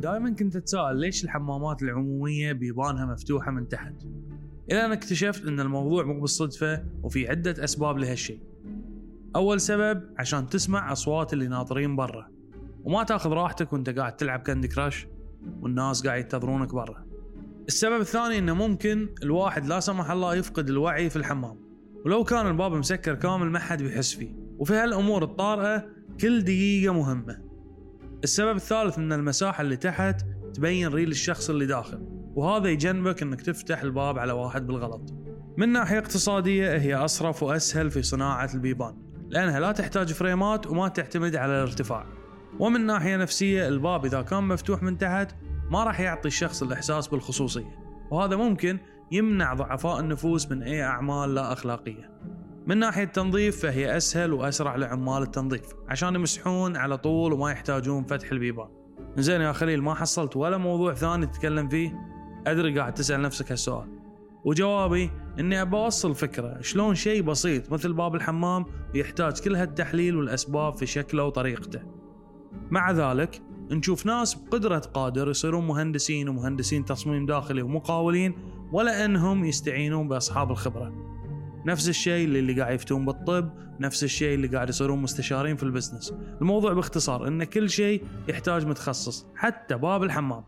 دائما كنت أتساءل ليش الحمامات العمومية بيبانها مفتوحة من تحت؟ إلى أن اكتشفت أن الموضوع مو بالصدفة وفي عدة أسباب لهالشيء أول سبب عشان تسمع أصوات اللي ناطرين برا. وما تأخذ راحتك وأنت قاعد تلعب كاندي كراش والناس قاعد ينتظرونك برا. السبب الثاني إنه ممكن الواحد لا سمح الله يفقد الوعي في الحمام. ولو كان الباب مسكر كامل ما حد بيحس فيه. وفي هالأمور الطارئة كل دقيقة مهمة. السبب الثالث ان المساحة اللي تحت تبين ريل الشخص اللي داخل وهذا يجنبك إنك تفتح الباب على واحد بالغلط. من ناحية اقتصادية هي أصرف وأسهل في صناعة البيبان لأنها لا تحتاج فريمات وما تعتمد على الارتفاع. ومن ناحية نفسية الباب إذا كان مفتوح من تحت ما راح يعطي الشخص الإحساس بالخصوصية وهذا ممكن يمنع ضعفاء النفوس من أي أعمال لا أخلاقية. من ناحية التنظيف فهي أسهل وأسرع لعمال التنظيف عشان يمسحون على طول وما يحتاجون فتح البيبان زين يا خليل ما حصلت ولا موضوع ثاني تتكلم فيه أدري قاعد تسأل نفسك هالسؤال وجوابي إني ابى اوصل فكرة شلون شيء بسيط مثل باب الحمام يحتاج كل هالتحليل والأسباب في شكله وطريقته. مع ذلك نشوف ناس بقدرة قادر يصيرون مهندسين ومهندسين تصميم داخلي ومقاولين ولا إنهم يستعينون بأصحاب الخبرة. نفس الشيء اللي قاعد يفتون بالطب، نفس الشيء اللي قاعد يصيرون مستشارين في البزنس. الموضوع باختصار إن كل شيء يحتاج متخصص، حتى باب الحمام.